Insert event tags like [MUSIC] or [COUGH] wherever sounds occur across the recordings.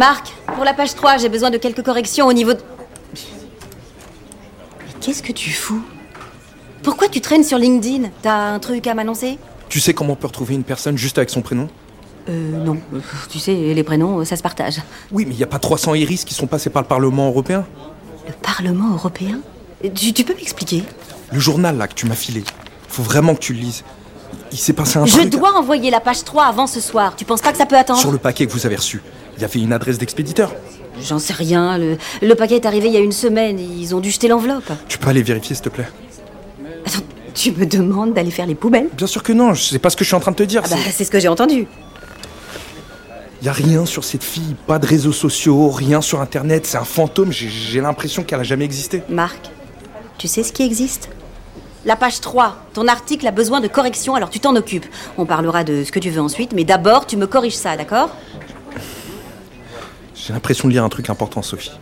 Marc, pour la page 3, j'ai besoin de quelques corrections au niveau de... Mais qu'est-ce que tu fous? Pourquoi tu traînes sur LinkedIn? T'as un truc à m'annoncer? Tu sais comment on peut retrouver une personne juste avec son prénom? Euh, non. Euh, Tu sais, les prénoms, ça se partage. Oui, mais il n'y a pas 300 iris qui sont passés par le Parlement européen? Le Parlement européen? Tu, tu peux m'expliquer? Le journal, là, que tu m'as filé. Faut vraiment que tu le lises. Il s'est passé un Je truc... dois envoyer la page 3 avant ce soir. Tu penses pas que ça peut attendre Sur le paquet que vous avez reçu, il y avait une adresse d'expéditeur. J'en sais rien. Le, le paquet est arrivé il y a une semaine. Ils ont dû jeter l'enveloppe. Tu peux aller vérifier, s'il te plaît Attends, tu me demandes d'aller faire les poubelles Bien sûr que non, c'est pas ce que je suis en train de te dire. Ah bah, c'est ce que j'ai entendu. Il y a rien sur cette fille, pas de réseaux sociaux, rien sur Internet, c'est un fantôme, j'ai- j'ai l'impression qu'elle a jamais existé. Marc, tu sais ce qui existe? La page 3. Ton article a besoin de correction, alors tu t'en occupes. On parlera de ce que tu veux ensuite, mais d'abord, tu me corriges ça, d'accord? J'ai l'impression de lire un truc important, Sophie.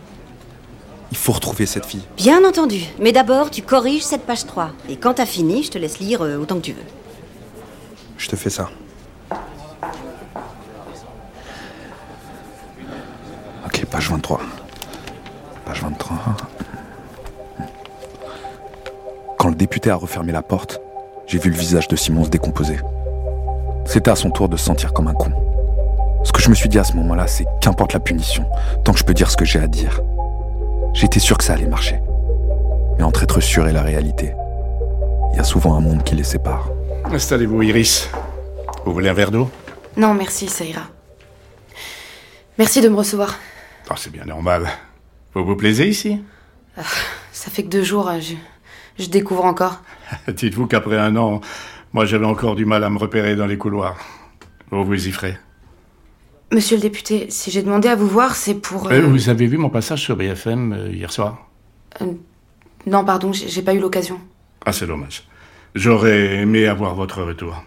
Il faut retrouver cette fille. Bien entendu. Mais d'abord, tu corriges cette page 3. Et quand t'as fini, je te laisse lire euh, autant que tu veux. Je te fais ça. Ok, page 23. Page 23. Quand le député a refermé la porte, j'ai vu le visage de Simon se décomposer. C'était à son tour de se sentir comme un con. Ce que je me suis dit à ce moment-là, c'est qu'importe la punition, tant que je peux dire ce que j'ai à dire. J'étais sûr que ça allait marcher. Mais entre être sûr et la réalité, il y a souvent un monde qui les sépare. Installez-vous, Iris. Vous voulez un verre d'eau? Non, merci, ça ira. Merci de me recevoir. Oh, C'est bien normal. Vous vous plaisez ici? Ça fait que deux jours, euh, je, je découvre encore. [LAUGHS] Dites-vous qu'après un an, moi j'avais encore du mal à me repérer dans les couloirs. Vous vous y ferez. Monsieur le député, si j'ai demandé à vous voir, c'est pour... euh, Euh, vous avez vu mon passage sur BFM euh, hier soir Non, pardon, j'ai pas eu l'occasion. Ah, c'est dommage. J'aurais aimé avoir votre retour.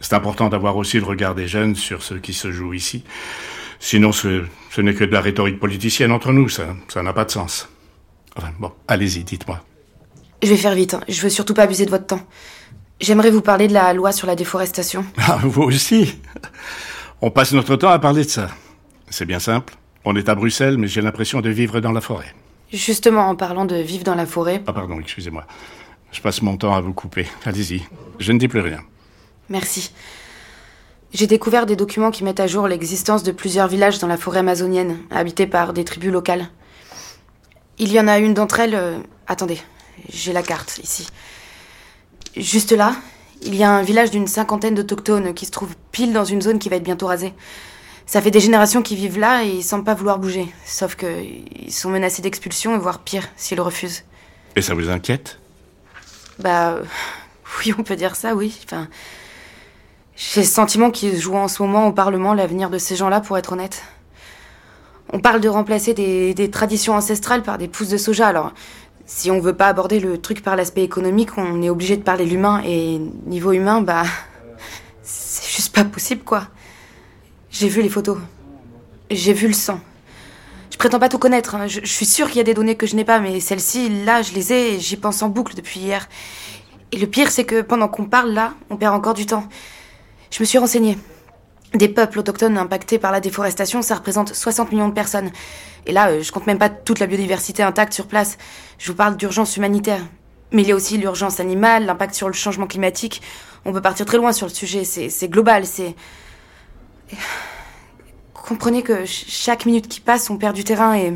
C'est important d'avoir aussi le regard des jeunes sur ce qui se joue ici. Sinon, ce, ce n'est que de la rhétorique politicienne entre nous, ça ça n'a pas de sens. Enfin, bon, allez-y, dites-moi. Je vais faire vite, hein. je veux surtout pas abuser de votre temps. J'aimerais vous parler de la loi sur la déforestation. [LAUGHS] Ah, vous aussi On passe notre temps à parler de ça. C'est bien simple. On est à Bruxelles, mais j'ai l'impression de vivre dans la forêt. Justement, en parlant de vivre dans la forêt, Ah, pardon, excusez-moi. Je passe mon temps à vous couper. Allez-y. Je ne dis plus rien. merci. J'ai découvert des documents qui mettent à jour l'existence de plusieurs villages dans la forêt amazonienne, habités par des tribus locales. Il y en a une d'entre elles... euh, Attendez, j'ai la carte ici. Juste là, il y a un village d'une cinquantaine d'autochtones qui se trouve pile dans une zone qui va être bientôt rasée. Ça fait des générations qu'ils vivent là et ils semblent pas vouloir bouger. Sauf que ils sont menacés d'expulsion et voire pire s'ils refusent. Et ça vous inquiète? Bah oui, on peut dire ça, oui. Enfin, j'ai le sentiment qu'il se joue en ce moment au Parlement l'avenir de ces gens-là, pour être honnête. On parle de remplacer des, des traditions ancestrales par des pousses de soja. Alors, si on veut pas aborder le truc par l'aspect économique, on est obligé de parler l'humain. Et niveau humain, bah, [LAUGHS] c'est juste pas possible, quoi. J'ai vu les photos. J'ai vu le sang. Je prétends pas tout connaître. hein. Je, je suis sûre qu'il y a des données que je n'ai pas, mais celles-ci, là, je les ai et j'y pense en boucle depuis hier. Et le pire, c'est que pendant qu'on parle là, on perd encore du temps. Je me suis renseignée. Des peuples autochtones impactés par la déforestation, ça représente 60 millions de personnes. Et là, euh, je compte même pas toute la biodiversité intacte sur place. Je vous parle d'urgence humanitaire. Mais il y a aussi l'urgence animale, l'impact sur le changement climatique. On peut partir très loin sur le sujet. C'est global, c'est. Comprenez que ch- chaque minute qui passe, on perd du terrain et.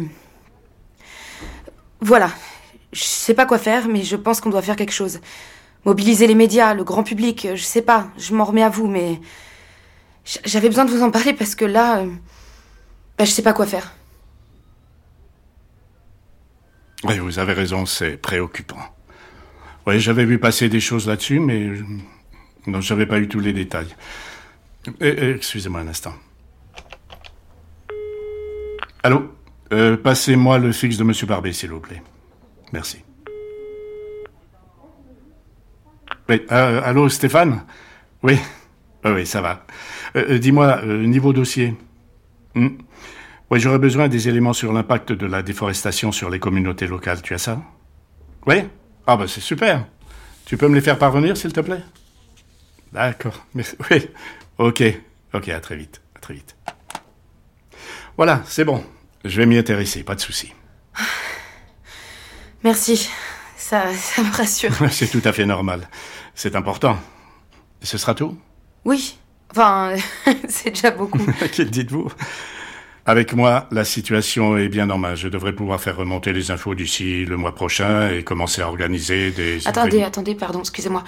Voilà. Je sais pas quoi faire, mais je pense qu'on doit faire quelque chose. Mobiliser les médias, le grand public, je sais pas, je m'en remets à vous, mais. J'avais besoin de vous en parler parce que là. euh, Bah, je sais pas quoi faire. Oui, vous avez raison, c'est préoccupant. Oui, j'avais vu passer des choses là-dessus, mais non, j'avais pas eu tous les détails. Eh, eh, Excusez-moi un instant. Allô? Euh, Passez-moi le fixe de Monsieur Barbet, s'il vous plaît. Merci. Oui, euh, allô, Stéphane? Oui, oui, ça va. Euh, euh, Dis-moi, euh, niveau dossier. Hmm oui, j'aurais besoin des éléments sur l'impact de la déforestation sur les communautés locales. Tu as ça? Oui? Ah bah c'est super. Tu peux me les faire parvenir, s'il te plaît? D'accord. [LAUGHS] Mais oui. Ok. Ok, à très vite. À très vite. Voilà, c'est bon. Je vais m'y intéresser, pas de souci. [SIGHS] Merci. Ça, ça me rassure. [LAUGHS] C'est tout à fait normal. C'est important. Ce sera tout? Oui. Enfin, [LAUGHS] c'est déjà beaucoup. [LAUGHS] Que dites-vous? Avec moi, la situation est bien normale. Je devrais pouvoir faire remonter les infos d'ici le mois prochain et commencer à organiser des... Attendez, attendez, pardon, excusez-moi.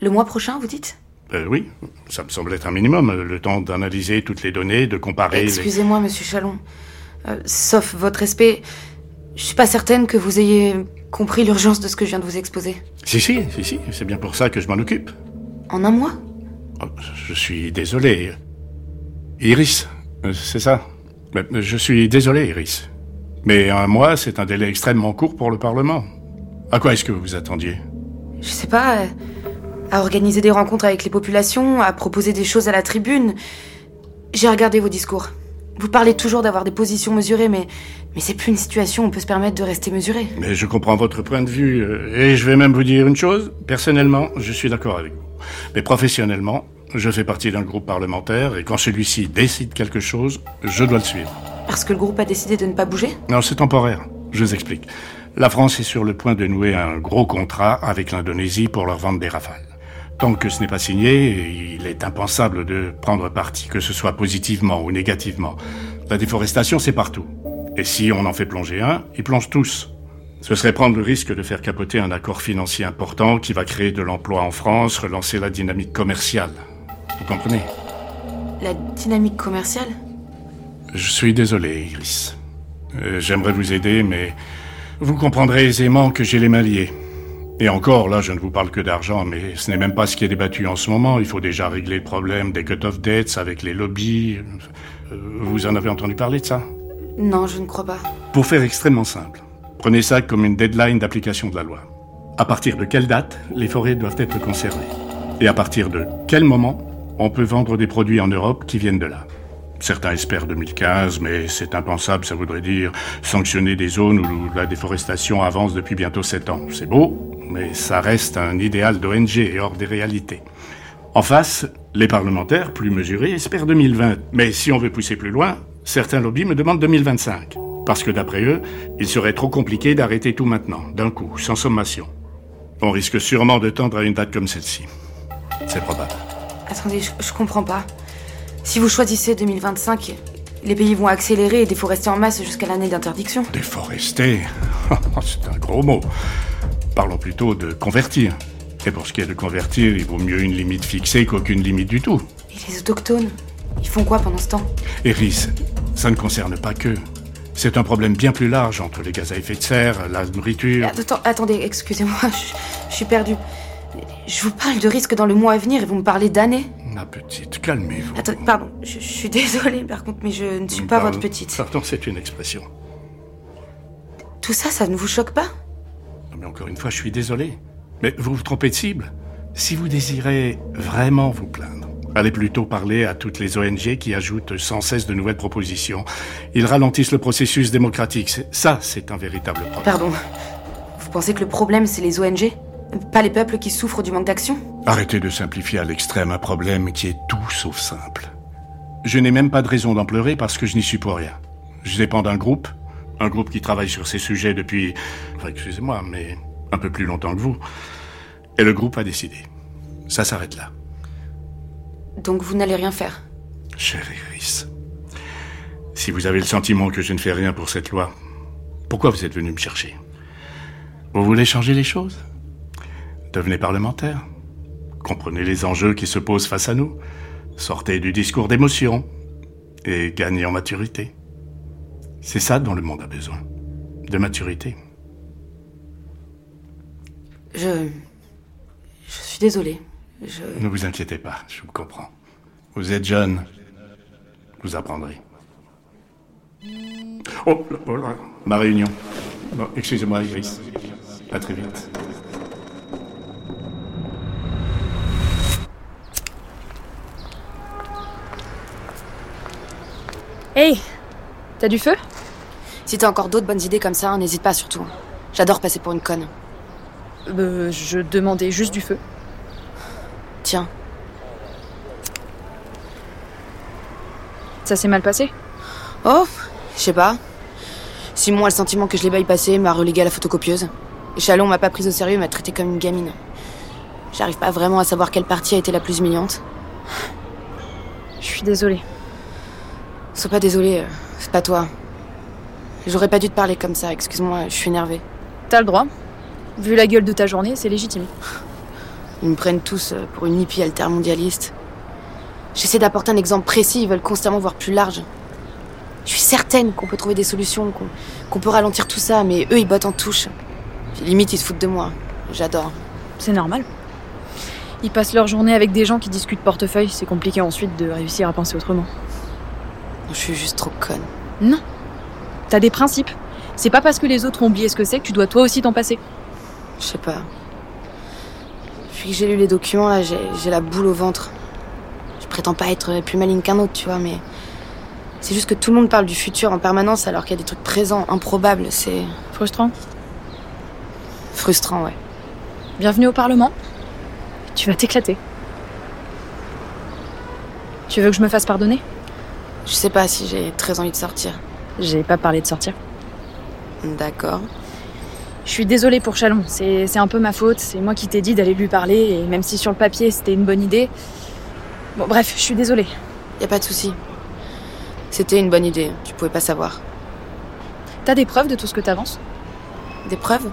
Le mois prochain, vous dites? Euh, oui, ça me semble être un minimum. Le temps d'analyser toutes les données, de comparer... les- Excusez-moi, monsieur Chalon. Euh, sauf votre respect, je suis pas certaine que vous ayez compris l'urgence de ce que je viens de vous exposer. Si, si, si, si. C'est bien pour ça que je m'en occupe. En un mois? Je suis désolé. Iris, euh, c'est ça? Euh, Je suis désolé, Iris. Mais un mois, c'est un délai extrêmement court pour le Parlement. À quoi est-ce que vous vous attendiez? Je sais pas. euh, à organiser des rencontres avec les populations, à proposer des choses à la tribune. J'ai regardé vos discours. Vous parlez toujours d'avoir des positions mesurées, mais, mais c'est plus une situation où on peut se permettre de rester mesuré. Mais je comprends votre point de vue, euh, et je vais même vous dire une chose. Personnellement, je suis d'accord avec vous. Mais professionnellement, je fais partie d'un groupe parlementaire, et quand celui-ci décide quelque chose, je dois le suivre. Parce que le groupe a décidé de ne pas bouger? Non, c'est temporaire. Je vous explique. La France est sur le point de nouer un gros contrat avec l'Indonésie pour leur vendre des rafales. Tant que ce n'est pas signé, il est impensable de prendre parti, que ce soit positivement ou négativement. La déforestation, c'est partout. Et si on en fait plonger un, ils plongent tous. Ce serait prendre le risque de faire capoter un accord financier important qui va créer de l'emploi en France, relancer la dynamique commerciale. Vous comprenez? La dynamique commerciale? Je suis désolé, Iris. Euh, J'aimerais vous aider, mais vous comprendrez aisément que j'ai les mains liées. Et encore, là, je ne vous parle que d'argent, mais ce n'est même pas ce qui est débattu en ce moment. Il faut déjà régler le problème des cut-off dates avec les lobbies. Euh, Vous en avez entendu parler de ça? Non, je ne crois pas. Pour faire extrêmement simple, prenez ça comme une deadline d'application de la loi. À partir de quelle date les forêts doivent être conservées? Et à partir de quel moment on peut vendre des produits en Europe qui viennent de là? Certains espèrent 2015, mais c'est impensable, ça voudrait dire sanctionner des zones où la déforestation avance depuis bientôt 7 ans. C'est beau, mais ça reste un idéal d'ONG et hors des réalités. En face, les parlementaires, plus mesurés, espèrent 2020. Mais si on veut pousser plus loin, certains lobbies me demandent 2025. Parce que d'après eux, il serait trop compliqué d'arrêter tout maintenant, d'un coup, sans sommation. On risque sûrement de tendre à une date comme celle-ci. C'est probable. Attendez, je, je comprends pas. Si vous choisissez 2025, les pays vont accélérer et déforester en masse jusqu'à l'année d'interdiction. Déforester [LAUGHS] C'est un gros mot. Parlons plutôt de convertir. Et pour ce qui est de convertir, il vaut mieux une limite fixée qu'aucune limite du tout. Et les autochtones Ils font quoi pendant ce temps? Eris, ça ne concerne pas que. C'est un problème bien plus large entre les gaz à effet de serre, la nourriture. Attends, attendez, excusez-moi, [LAUGHS] je, je suis perdue. Je vous parle de risques dans le mois à venir et vous me parlez d'années Ma petite, calmez-vous. Attends, pardon, je, je suis désolée par contre, mais je ne suis pas Pardon. votre petite. Pardon, c'est une expression. Tout ça, ça ne vous choque pas? Non, Mais encore une fois, je suis désolé. Mais vous vous trompez de cible. Si vous désirez vraiment vous plaindre, allez plutôt parler à toutes les ONG qui ajoutent sans cesse de nouvelles propositions. Ils ralentissent le processus démocratique. Ça, c'est un véritable problème. Pardon. Vous pensez que le problème, c'est les ONG Pas les peuples qui souffrent du manque d'action? Arrêtez de simplifier à l'extrême un problème qui est tout sauf simple. Je n'ai même pas de raison d'en pleurer parce que je n'y suis pour rien. Je dépends d'un groupe, un groupe qui travaille sur ces sujets depuis, enfin excusez-moi, mais un peu plus longtemps que vous. Et le groupe a décidé. Ça s'arrête là. Donc vous n'allez rien faire? Cher Iris, si vous avez le sentiment que je ne fais rien pour cette loi, pourquoi vous êtes venu me chercher? Vous voulez changer les choses? Devenez parlementaire. Comprenez les enjeux qui se posent face à nous. Sortez du discours d'émotion et gagnez en maturité. C'est ça dont le monde a besoin. De maturité. Je. Je suis désolée. Je. Ne vous inquiétez pas, je vous comprends. Vous êtes jeune. Vous apprendrez. Oh, là, oh là, ma réunion. Bon, excusez-moi, Iris. À très vite. Hey T'as du feu? Si t'as encore d'autres bonnes idées comme ça, n'hésite pas surtout. J'adore passer pour une conne. Euh, je demandais juste du feu. Tiens. Ça s'est mal passé? Oh, je sais pas. Simon a le sentiment que je l'ai bypassé, m'a relégué à la photocopieuse. Et Chalon m'a pas prise au sérieux, m'a traité comme une gamine. J'arrive pas vraiment à savoir quelle partie a été la plus humiliante. Je suis désolée. Sois pas désolé, euh, c'est pas toi. J'aurais pas dû te parler comme ça, excuse-moi, je suis énervée. T'as le droit. Vu la gueule de ta journée, c'est légitime. [SIGHS] Ils me prennent tous euh, pour une hippie altermondialiste. J'essaie d'apporter un exemple précis, ils veulent constamment voir plus large. Je suis certaine qu'on peut trouver des solutions, qu'on peut ralentir tout ça, mais eux, ils bottent en touche. Puis limite, ils se foutent de moi. J'adore. C'est normal. Ils passent leur journée avec des gens qui discutent portefeuille, c'est compliqué ensuite de réussir à penser autrement. Je suis juste trop conne. Non. T'as des principes. C'est pas parce que les autres ont oublié ce que c'est que tu dois toi aussi t'en passer. Je sais pas. Depuis que j'ai lu les documents, là, j'ai la boule au ventre. Je prétends pas être plus maligne qu'un autre, tu vois, mais. C'est juste que tout le monde parle du futur en permanence alors qu'il y a des trucs présents, improbables. C'est Frustrant. frustrant, ouais. Bienvenue au Parlement. Tu vas t'éclater. Tu veux que je me fasse pardonner? Je sais pas si j'ai très envie de sortir. J'ai pas parlé de sortir. D'accord. Je suis désolée pour Chalon, c'est un peu ma faute, c'est moi qui t'ai dit d'aller lui parler, et même si sur le papier c'était une bonne idée. Bon, bref, je suis désolée. Y a pas de souci. C'était une bonne idée, tu pouvais pas savoir. T'as des preuves de tout ce que t'avances? Des preuves?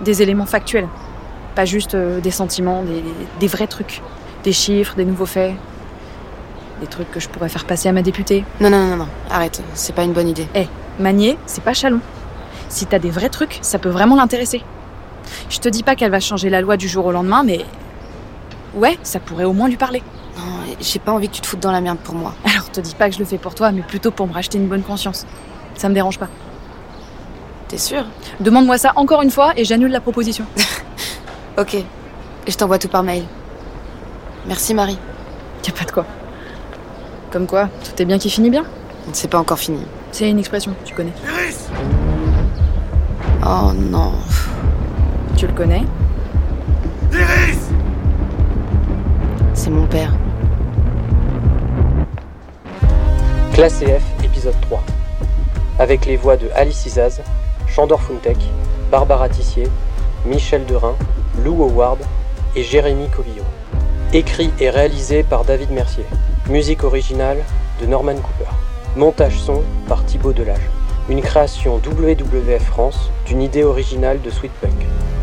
Des éléments factuels. Pas juste euh, des sentiments, des, des vrais trucs. Des chiffres, des nouveaux faits. Des trucs que je pourrais faire passer à ma députée. Non, non, non, non, arrête, c'est pas une bonne idée. Eh, Manier, c'est pas Chalon. Si t'as des vrais trucs, ça peut vraiment l'intéresser. Je te dis pas qu'elle va changer la loi du jour au lendemain, mais. Ouais, ça pourrait au moins lui parler. Non, j'ai pas envie que tu te foutes dans la merde pour moi. Alors te dis pas que je le fais pour toi, mais plutôt pour me racheter une bonne conscience. Ça me dérange pas. T'es sûr? Demande-moi ça encore une fois et j'annule la proposition. [LAUGHS] Ok. Et je t'envoie tout par mail. Merci Marie. Y a pas de quoi. Comme quoi, tout est bien qui finit bien. C'est pas encore fini. C'est une expression, tu connais. Oh non. Tu le connais C'est mon père. Classe CF, épisode 3. Avec les voix de Alice Izaz, Chandor Funtek, Barbara Tissier, Michel Derain, Lou Howard et Jérémy Covillo. Écrit et réalisé par David Mercier. Musique originale de Norman Cooper. Montage son par Thibaut Delage. Une création WWF France d'une idée originale de Sweetpunk.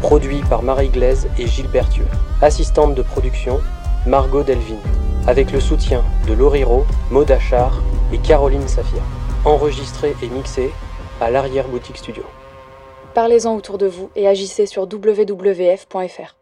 Produit par Marie Glaise et Gilbert Thieu. Assistante de production, Margot Delvin. Avec le soutien de Loriro, Maud Achard et Caroline Saphir. Enregistré et mixé à l'arrière boutique studio. Parlez-en autour de vous et agissez sur wwf.fr.